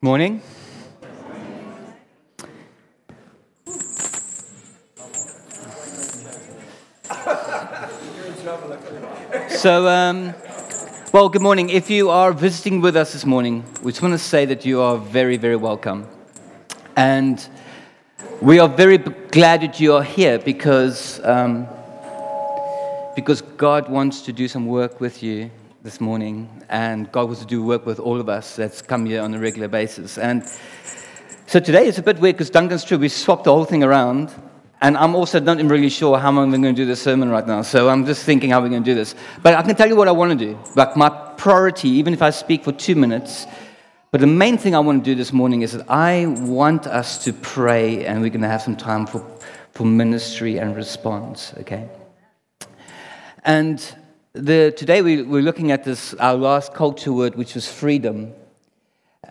Morning. So, um, well, good morning. If you are visiting with us this morning, we just want to say that you are very, very welcome. And we are very glad that you are here because, um, because God wants to do some work with you this morning, and God wants to do work with all of us that's come here on a regular basis. And so today is a bit weird because Duncan's true. We swapped the whole thing around. And I'm also not even really sure how I'm going to do this sermon right now. So I'm just thinking how we're going to do this. But I can tell you what I want to do. Like my priority, even if I speak for two minutes, but the main thing I want to do this morning is that I want us to pray and we're going to have some time for, for ministry and response, okay? And the, today we, we're looking at this, our last culture word, which was freedom.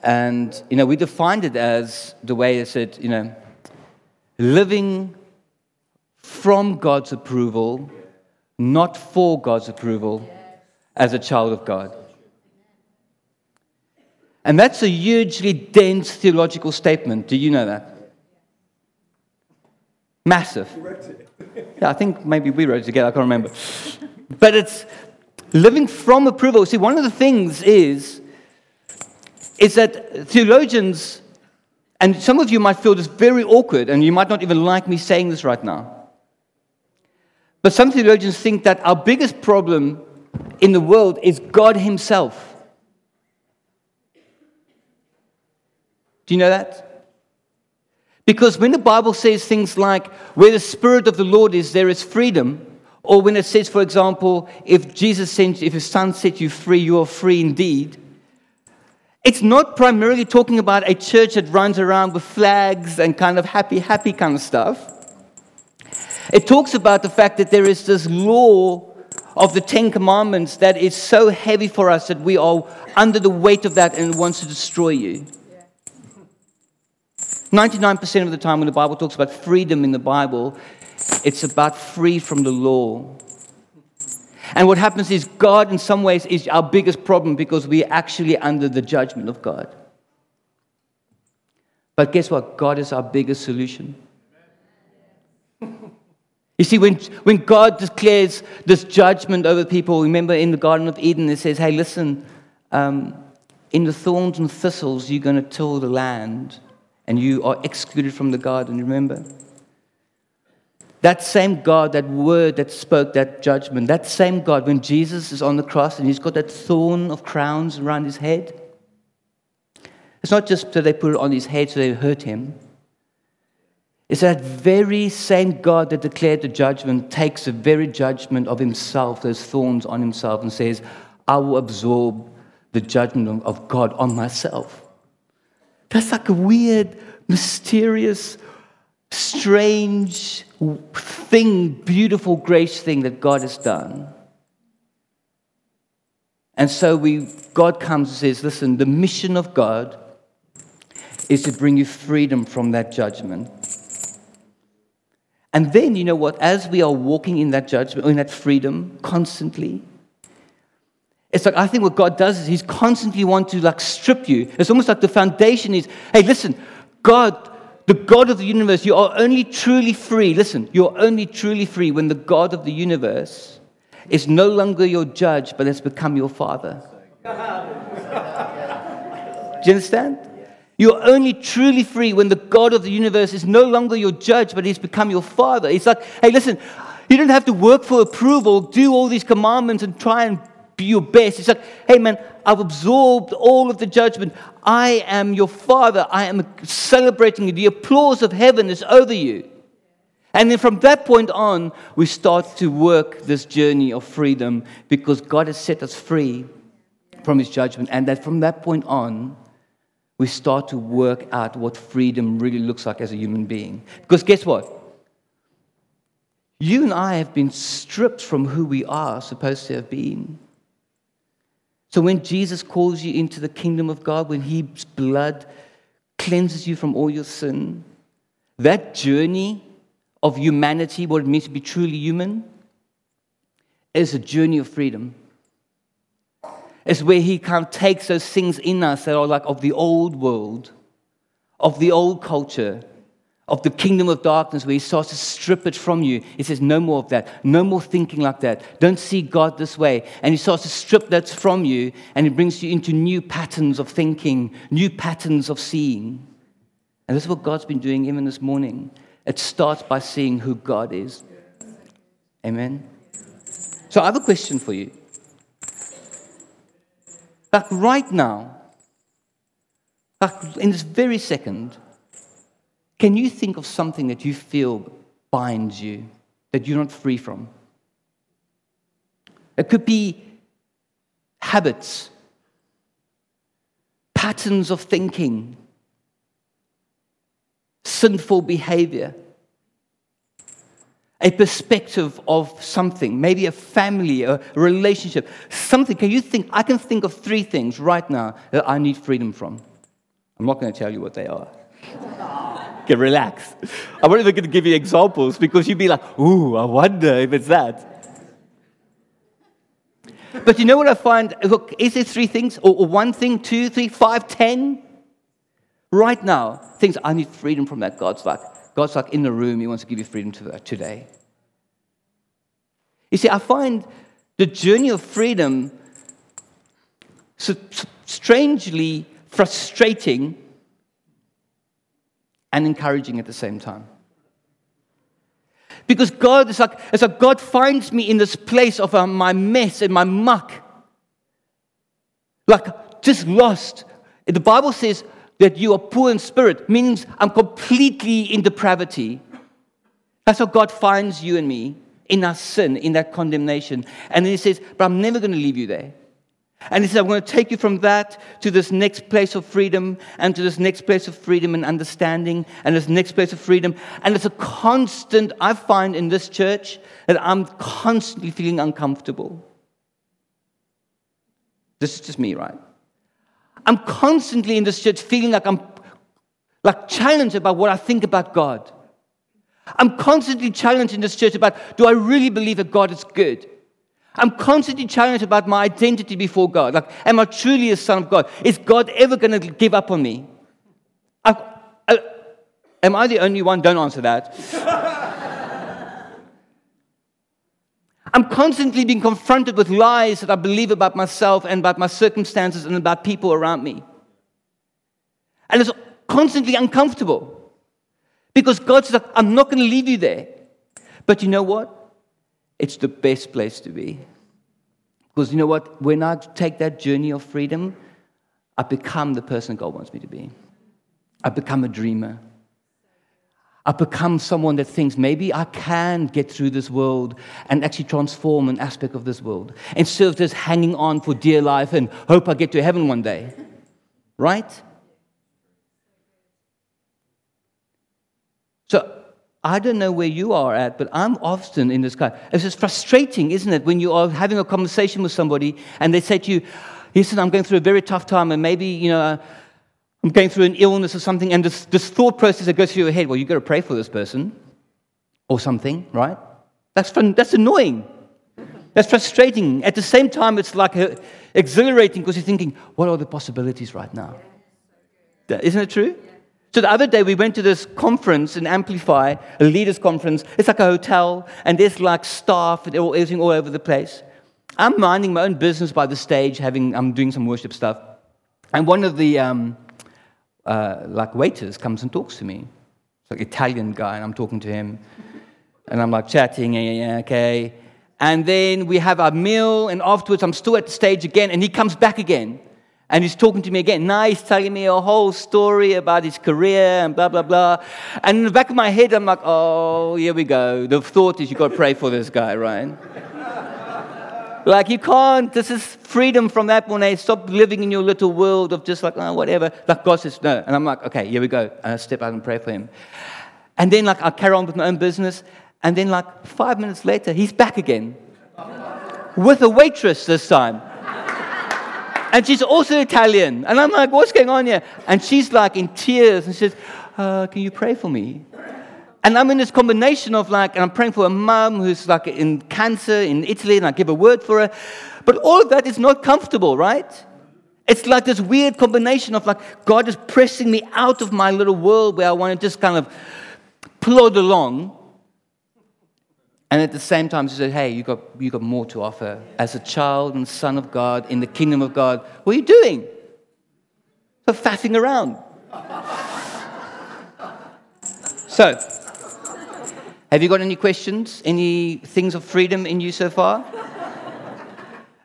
And, you know, we defined it as the way it said, you know, living from God's approval, not for God's approval, as a child of God. And that's a hugely dense theological statement. Do you know that? Massive. Yeah, I think maybe we wrote it together, I can't remember. But it's living from approval. See, one of the things is, is that theologians, and some of you might feel this very awkward, and you might not even like me saying this right now. But some theologians think that our biggest problem in the world is God Himself. Do you know that? Because when the Bible says things like, where the Spirit of the Lord is, there is freedom, or when it says, for example, if Jesus sent, if His Son set you free, you are free indeed. It's not primarily talking about a church that runs around with flags and kind of happy, happy kind of stuff. It talks about the fact that there is this law of the Ten Commandments that is so heavy for us that we are under the weight of that and wants to destroy you. 99% of the time when the Bible talks about freedom in the Bible, it's about free from the law. And what happens is God, in some ways, is our biggest problem because we're actually under the judgment of God. But guess what? God is our biggest solution. You see, when, when God declares this judgment over people, remember in the Garden of Eden, it says, hey, listen, um, in the thorns and thistles, you're going to till the land, and you are excluded from the garden, remember? That same God, that word that spoke that judgment, that same God, when Jesus is on the cross and he's got that thorn of crowns around his head, it's not just that they put it on his head so they hurt him. It's that very same God that declared the judgment takes the very judgment of himself, those thorns on himself, and says, I will absorb the judgment of God on myself. That's like a weird, mysterious, strange thing, beautiful grace thing that God has done. And so we, God comes and says, listen, the mission of God is to bring you freedom from that judgment. And then, you know what, as we are walking in that judgment, in that freedom constantly, it's like I think what God does is He's constantly want to like strip you. It's almost like the foundation is, hey, listen, God, the God of the universe, you are only truly free. Listen, you're only truly free when the God of the universe is no longer your judge, but has become your father. Do you understand? You're only truly free when the God of the universe is no longer your judge, but he's become your father. It's like, hey, listen, you don't have to work for approval, do all these commandments, and try and your best. It's like, hey, man, I've absorbed all of the judgment. I am your father. I am celebrating you. The applause of heaven is over you. And then from that point on, we start to work this journey of freedom because God has set us free from his judgment. And that from that point on, we start to work out what freedom really looks like as a human being. Because guess what? You and I have been stripped from who we are supposed to have been. So when Jesus calls you into the kingdom of God, when his blood cleanses you from all your sin, that journey of humanity, what it means to be truly human, is a journey of freedom. It's where He kind of takes those things in us that are like of the old world, of the old culture, of the kingdom of darkness, where He starts to strip it from you. He says, No more of that. No more thinking like that. Don't see God this way. And He starts to strip that from you, and He brings you into new patterns of thinking, new patterns of seeing. And this is what God's been doing even this morning. It starts by seeing who God is. Amen. So I have a question for you. Like right now, like in this very second, can you think of something that you feel binds you, that you're not free from? It could be habits, patterns of thinking, sinful behavior a perspective of something, maybe a family, a relationship, something. Can you think? I can think of three things right now that I need freedom from. I'm not going to tell you what they are. Okay, relax. I'm not even going to give you examples because you'd be like, ooh, I wonder if it's that. But you know what I find? Look, is there three things, or, or one thing, two, three, five, ten? Right now, things I need freedom from that. God's like, God's like in the room, He wants to give you freedom uh, today. You see, I find the journey of freedom so strangely frustrating and encouraging at the same time. Because God is like, it's like God finds me in this place of uh, my mess and my muck. Like, just lost. The Bible says, that you are poor in spirit means I'm completely in depravity. That's how God finds you and me in our sin, in that condemnation. And then He says, But I'm never going to leave you there. And He says, I'm going to take you from that to this next place of freedom, and to this next place of freedom and understanding, and this next place of freedom. And it's a constant, I find in this church, that I'm constantly feeling uncomfortable. This is just me, right? I'm constantly in this church feeling like I'm like challenged about what I think about God. I'm constantly challenged in this church about do I really believe that God is good? I'm constantly challenged about my identity before God. Like, am I truly a son of God? Is God ever going to give up on me? I, I, am I the only one? Don't answer that. I'm constantly being confronted with lies that I believe about myself and about my circumstances and about people around me. And it's constantly uncomfortable because God says, I'm not going to leave you there. But you know what? It's the best place to be. Because you know what? When I take that journey of freedom, I become the person God wants me to be. I become a dreamer. I become someone that thinks maybe I can get through this world and actually transform an aspect of this world instead of just hanging on for dear life and hope I get to heaven one day. Right? So I don't know where you are at, but I'm often in this kind. It's just frustrating, isn't it, when you are having a conversation with somebody and they say to you, Listen, I'm going through a very tough time, and maybe, you know, I'm going through an illness or something, and this, this thought process that goes through your head, well, you've got to pray for this person or something, right? That's, fun, that's annoying. That's frustrating. At the same time, it's like uh, exhilarating because you're thinking, what are the possibilities right now? Isn't it true? So the other day we went to this conference in Amplify, a leaders conference. It's like a hotel, and there's like staff and everything all over the place. I'm minding my own business by the stage, having I'm doing some worship stuff, and one of the um, uh, like waiters comes and talks to me. It's like Italian guy, and I'm talking to him, and I'm like chatting, yeah, yeah, yeah, okay. And then we have our meal, and afterwards I'm still at the stage again, and he comes back again. And he's talking to me again. Now he's telling me a whole story about his career and blah, blah, blah. And in the back of my head, I'm like, oh, here we go. The thought is you've got to pray for this guy, right? Like you can't, this is freedom from that one. Stop living in your little world of just like, oh, whatever. Like God says, no. And I'm like, okay, here we go. And I step out and pray for him. And then like I carry on with my own business. And then like five minutes later, he's back again. with a waitress this time. And she's also Italian. And I'm like, what's going on here? And she's like in tears and she says, uh, can you pray for me? And I'm in this combination of like, and I'm praying for a mum who's like in cancer in Italy, and I give a word for her. But all of that is not comfortable, right? It's like this weird combination of like God is pressing me out of my little world where I want to just kind of plod along. And at the same time, he said, Hey, you got, you got more to offer. As a child and son of God in the kingdom of God, what are you doing? For faffing around. so, have you got any questions? Any things of freedom in you so far?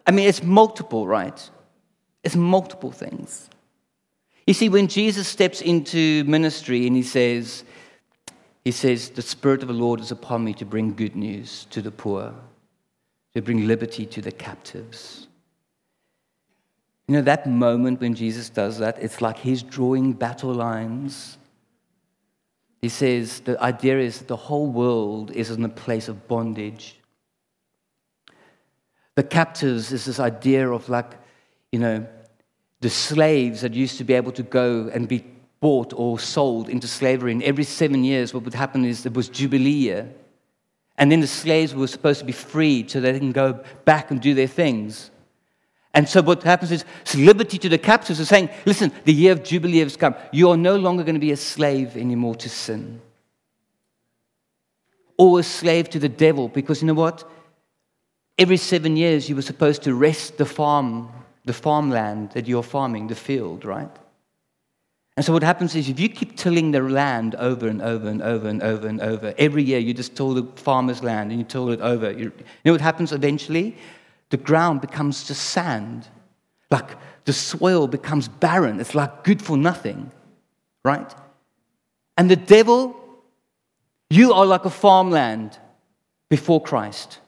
I mean, it's multiple, right? It's multiple things. You see, when Jesus steps into ministry and he says, he says, The Spirit of the Lord is upon me to bring good news to the poor, to bring liberty to the captives. You know, that moment when Jesus does that, it's like he's drawing battle lines. He says the idea is that the whole world is in a place of bondage. The captives is this idea of like you know, the slaves that used to be able to go and be bought or sold into slavery. And every seven years, what would happen is there was Jubilee year. And then the slaves were supposed to be freed so they can go back and do their things. And so what happens is it's liberty to the captives is saying, listen, the year of Jubilee has come. You are no longer going to be a slave anymore to sin. Or a slave to the devil, because you know what? Every seven years you were supposed to rest the farm the farmland that you're farming, the field, right? And so what happens is if you keep tilling the land over and over and over and over and over, every year you just till the farmer's land and you till it over. You know what happens eventually? The ground becomes just sand. Like the soil becomes barren. It's like good for nothing, right? And the devil, you are like a farmland before Christ.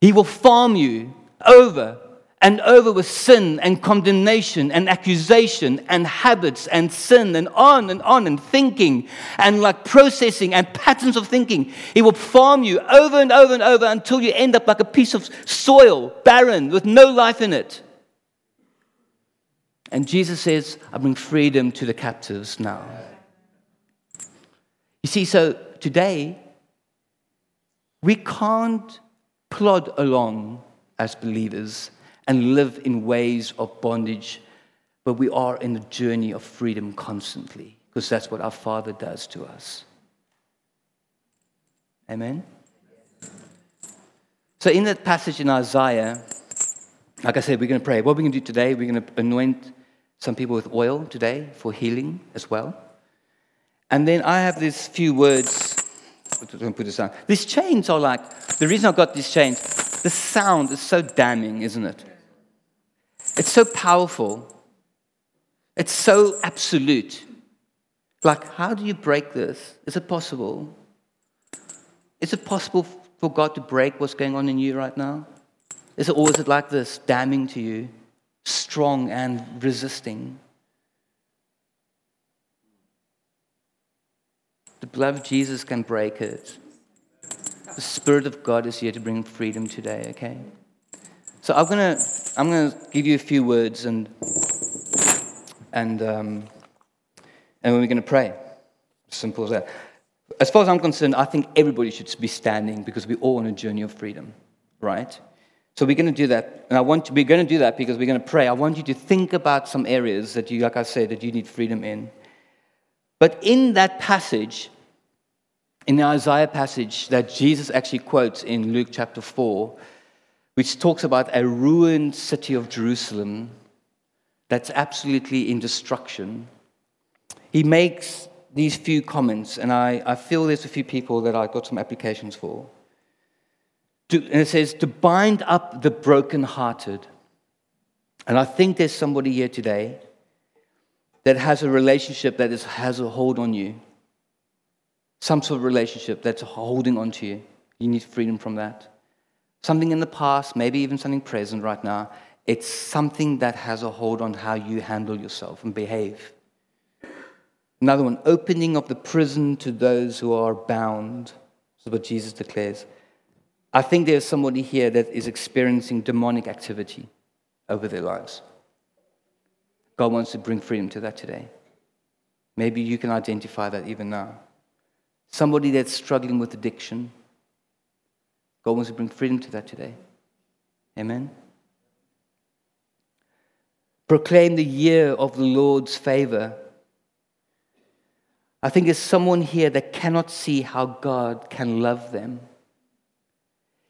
He will farm you over and over with sin and condemnation and accusation and habits and sin and on and on and thinking and like processing and patterns of thinking. He will farm you over and over and over until you end up like a piece of soil, barren, with no life in it. And Jesus says, I bring freedom to the captives now. You see, so today, we can't plod along as believers and live in ways of bondage, but we are in a journey of freedom constantly because that's what our Father does to us. Amen? So, in that passage in Isaiah, like I said, we're going to pray. What we're going to do today, we're going to anoint some people with oil today for healing as well. And then I have these few words. Don't put this down. These chains are like, the reason I got these chains, the sound is so damning, isn't it? It's so powerful. It's so absolute. Like, how do you break this? Is it possible? Is it possible for God to break what's going on in you right now? Is it, or is it like this, damning to you, strong and resisting? The blood of Jesus can break it. The Spirit of God is here to bring freedom today, okay? So I'm gonna I'm gonna give you a few words and and um, and we're gonna pray. Simple as that. As far as I'm concerned, I think everybody should be standing because we're all on a journey of freedom, right? So we're to do that, and I want to, we're to do that because we're to pray. I want you to think about some areas that you, like I said, that you need freedom in. But in that passage, in the Isaiah passage that Jesus actually quotes in Luke chapter 4, which talks about a ruined city of Jerusalem that's absolutely in destruction. He makes these few comments, and I, I feel there's a few people that I've got some applications for. To, and it says, to bind up the brokenhearted. And I think there's somebody here today that has a relationship that is, has a hold on you. Some sort of relationship that's holding on to you. You need freedom from that something in the past, maybe even something present right now. It's something that has a hold on how you handle yourself and behave. Another one, opening of the prison to those who are bound. This is what Jesus declares. I think there's somebody here that is experiencing demonic activity over their lives. God wants to bring freedom to that today. Maybe you can identify that even now. Somebody that's struggling with addiction, God wants to bring freedom to that today. Amen? proclaim the year of the Lord's favor. I think there's someone here that cannot see how God can love them.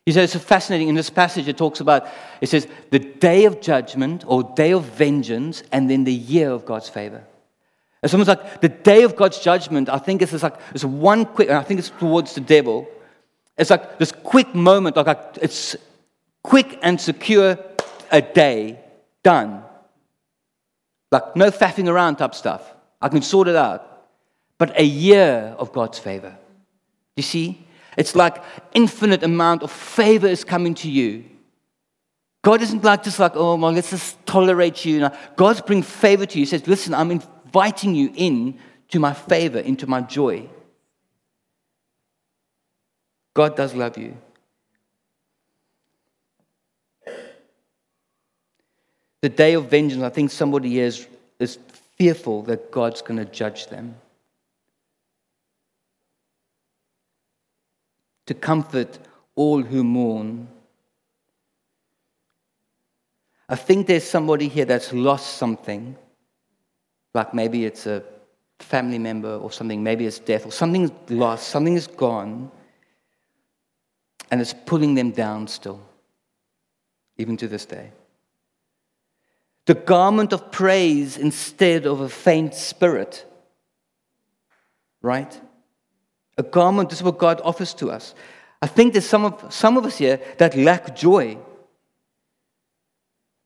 You say it's so fascinating. In this passage, it talks about, it says, the day of judgment or day of vengeance, and then the year of God's favor. It's almost like the day of God's judgment, I think it's like it's one quick, I think it's towards the devil. It's like this quick moment, like, it's quick and secure, a day, done. Like no faffing around type stuff. I can sort it out. But a year of God's favor. You see? It's like infinite amount of favor is coming to you. God isn't like just like, oh, well, let's just tolerate you. God's bring favor to you. He says, listen, I'm inviting you in to my favor, into my joy. God does love you. The day of vengeance, I think somebody is, is fearful that God's going to judge them. To comfort all who mourn. I think there's somebody here that's lost something, like maybe it's a family member or something, maybe it's death or something's lost, something is gone, and it's pulling them down still, even to this day the garment of praise instead of a faint spirit. Right? A garment, this is what God offers to us. I think there's some of, some of us here that lack joy.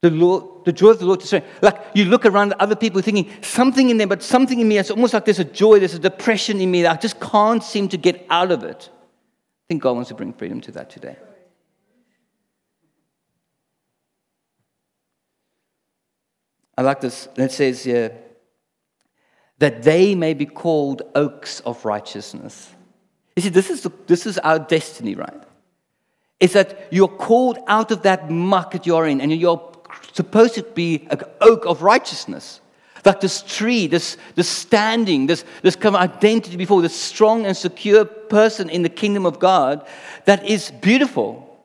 The, Lord, the joy of the Lord to say, like you look around at other people thinking something in them, but something in me, it's almost like there's a joy, there's a depression in me that I just can't seem to get out of it. I think God wants to bring freedom to that today. I like this. It says here that they may be called oaks of righteousness. You see, this is, the, this is our destiny, right? Is that you're called out of that muck that you're in, and you're supposed to be an oak of righteousness. Like this tree, this, this standing, this, this kind of identity before this strong and secure person in the kingdom of God that is beautiful.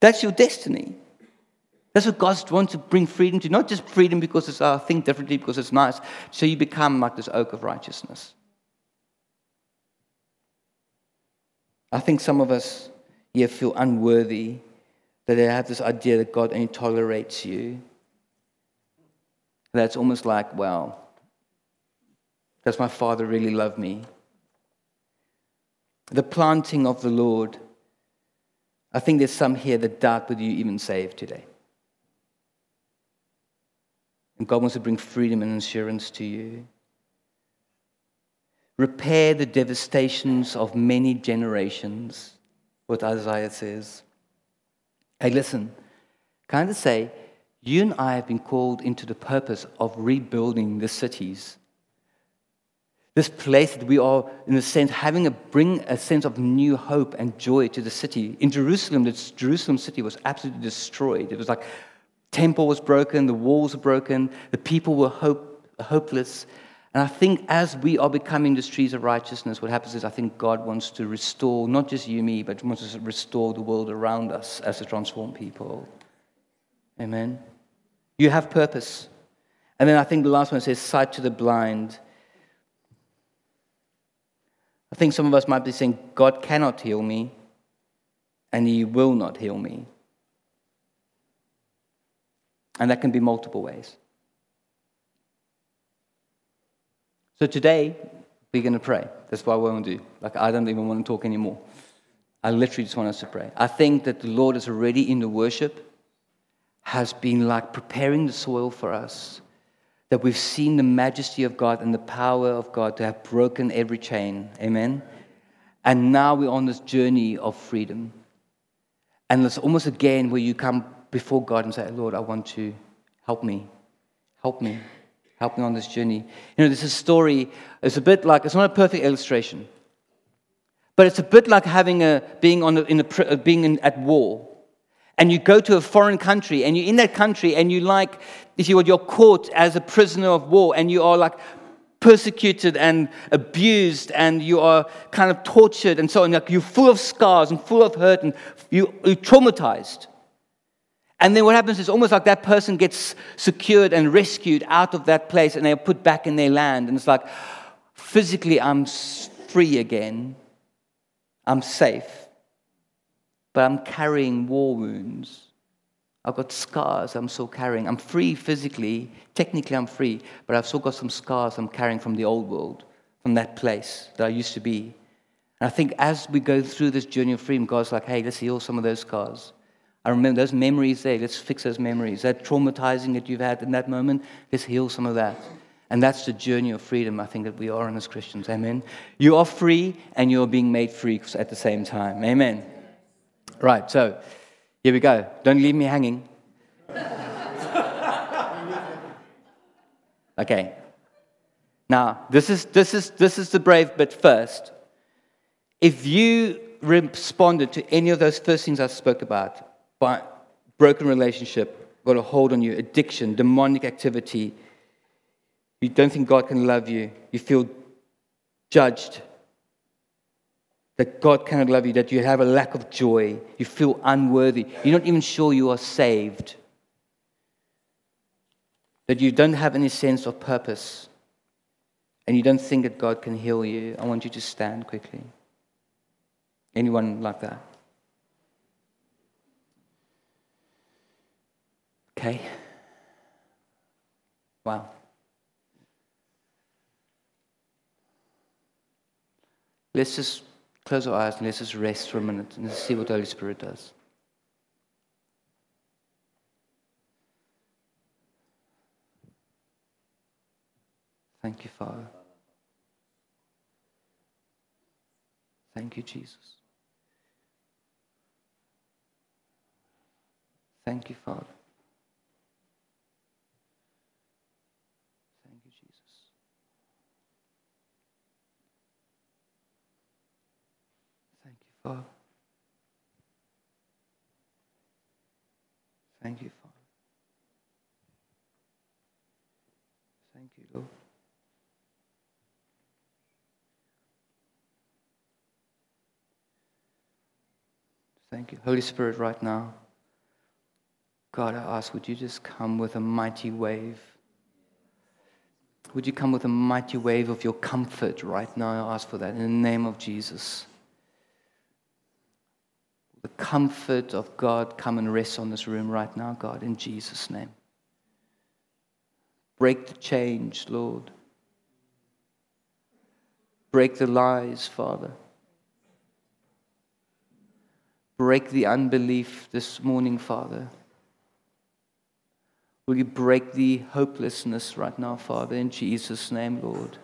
That's your destiny. That's what God wants to bring freedom to. Not just freedom because it's, uh, think differently because it's nice. So you become like this oak of righteousness. I think some of us here feel unworthy, that they have this idea that God only tolerates you. That's almost like, well, does my father really love me? The planting of the Lord. I think there's some here that doubt whether you even saved today. And God wants to bring freedom and assurance to you. Repair the devastations of many generations, what Isaiah says. Hey, listen, can I just say, you and I have been called into the purpose of rebuilding the cities. This place that we are, in a sense, having a bring a sense of new hope and joy to the city. In Jerusalem, the Jerusalem city was absolutely destroyed. It was like temple was broken, the walls were broken, the people were hope, hopeless. And I think as we are becoming the streets of righteousness, what happens is I think God wants to restore not just you, me, but wants to restore the world around us as a transformed people. Amen. You have purpose. And then I think the last one says, sight to the blind. I think some of us might be saying, God cannot heal me, and He will not heal me. And that can be multiple ways. So today, we're going to pray. That's what I want to do. Like, I don't even want to talk anymore. I literally just want us to pray. I think that the Lord is already in the worship, has been like preparing the soil for us, that we've seen the majesty of God and the power of God to have broken every chain. Amen. And now we're on this journey of freedom. And it's almost again where you come before God and say, Lord, I want to help me. Help me. Help me on this journey. You know, this is a story, it's a bit like, it's not a perfect illustration, but it's a bit like having a, being, on a, in a, uh, being in, at war. And you go to a foreign country, and you're in that country, and you like, if you would, you're caught as a prisoner of war, and you are like persecuted and abused, and you are kind of tortured, and so on. Like you're full of scars and full of hurt, and you, you're traumatized. And then what happens is almost like that person gets secured and rescued out of that place and they're put back in their land. And it's like, physically, I'm free again, I'm safe, but I'm carrying war wounds. I've got scars I'm still carrying. I'm free physically. Technically, I'm free, but I've still got some scars I'm carrying from the old world, from that place that I used to be. And I think as we go through this journey of freedom, God's like, hey, let's heal some of those scars. I remember those memories there. Let's fix those memories. That traumatizing that you've had in that moment, let's heal some of that. And that's the journey of freedom I think that we are in as Christians. Amen. You are free and you are being made free at the same time. Amen. Right, so here we go. Don't leave me hanging. Okay. Now, this is, this, is, this is the brave bit first. If you responded to any of those first things I spoke about, by broken relationship, got a hold on you, addiction, demonic activity, you don't think God can love you, you feel judged, that God cannot love you, that you have a lack of joy, you feel unworthy, you're not even sure you are saved, that you don't have any sense of purpose, and you don't think that God can heal you, I want you to stand quickly. Anyone like that? Okay. Wow. Let's just close our eyes and let's just rest for a minute and see what the Holy Spirit does. Thank you, Father. Thank you, Jesus. Thank you, Father. Thank you, Jesus. Thank you, Father. Thank you, Father. Thank you, Lord. Thank you. Holy Spirit, right now. God, I ask, would you just come with a mighty wave? Would you come with a mighty wave of your comfort right now? I ask for that in the name of Jesus. The comfort of God come and rest on this room right now, God, in Jesus' name. Break the change, Lord. Break the lies, Father. Break the unbelief this morning, Father. Will you break the hopelessness right now, Father, in Jesus' name, Lord?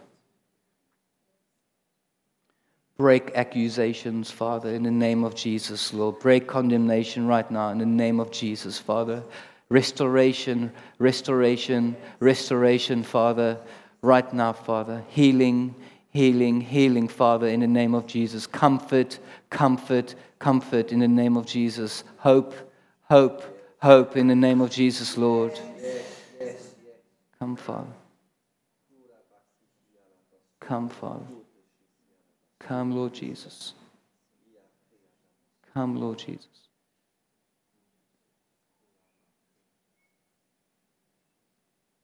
Break accusations, Father, in the name of Jesus, Lord. Break condemnation right now in the name of Jesus, Father. Restoration, restoration, restoration, Father, right now, Father. Healing, healing, healing, Father, in the name of Jesus. Comfort, comfort, comfort in the name of Jesus. Hope, hope, hope in the name of Jesus, Lord. Come, Father. Come, Father. Come, Lord Jesus. Come, Lord Jesus.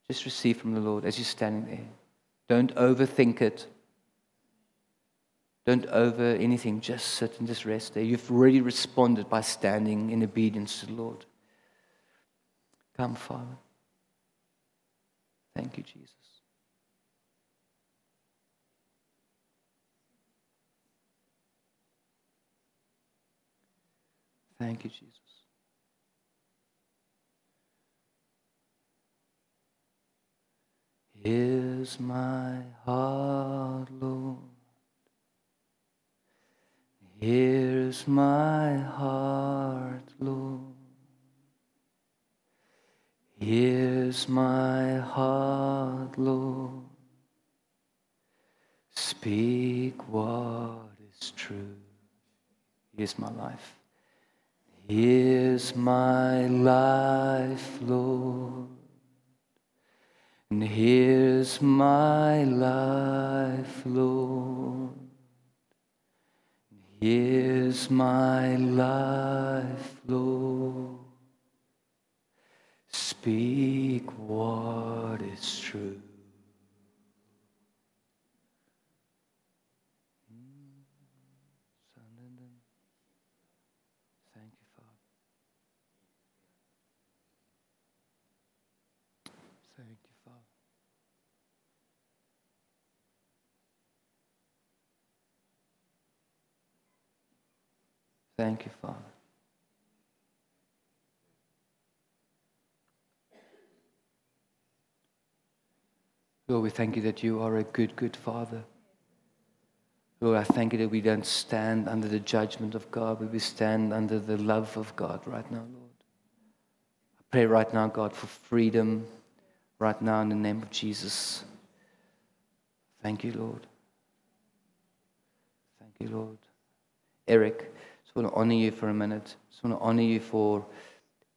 Just receive from the Lord as you're standing there. Don't overthink it. Don't over anything. Just sit and just rest there. You've already responded by standing in obedience to the Lord. Come, Father. Thank you, Jesus. Thank you, Jesus. Here's my heart, Lord. Here's my heart, Lord. Here's my heart, Lord. Speak what is true. Here's my life. Here's my life, Lord. And here's my life, Lord. and Here's my life, Lord. speak what is true. Thank you, Father. Thank you, Father. Thank you, Father. Lord, we thank you that you are a good, good Father. Lord, I thank you that we don't stand under the judgment of God, but we stand under the love of God right now, Lord. I pray right now, God, for freedom right now in the name of Jesus. Thank you, Lord. Thank you, Lord. Eric, want to honor you for a minute. I just want to honor you for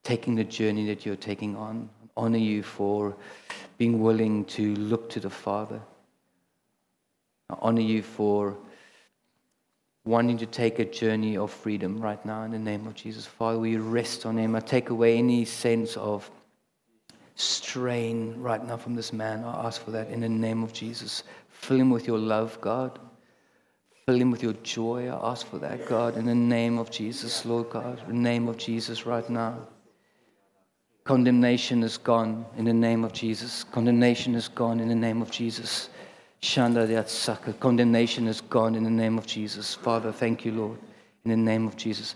taking the journey that you're taking on. Honor you for being willing to look to the Father. I honor you for wanting to take a journey of freedom right now in the name of Jesus. Father, we rest on him. I take away any sense of strain right now from this man. I ask for that in the name of Jesus. Fill him with your love, God. Fill him with your joy. I ask for that, God, in the name of Jesus, Lord God, in the name of Jesus right now. Condemnation is gone in the name of Jesus. Condemnation is gone in the name of Jesus. Shanda Condemnation is gone in the name of Jesus. Father, thank you, Lord, in the name of Jesus.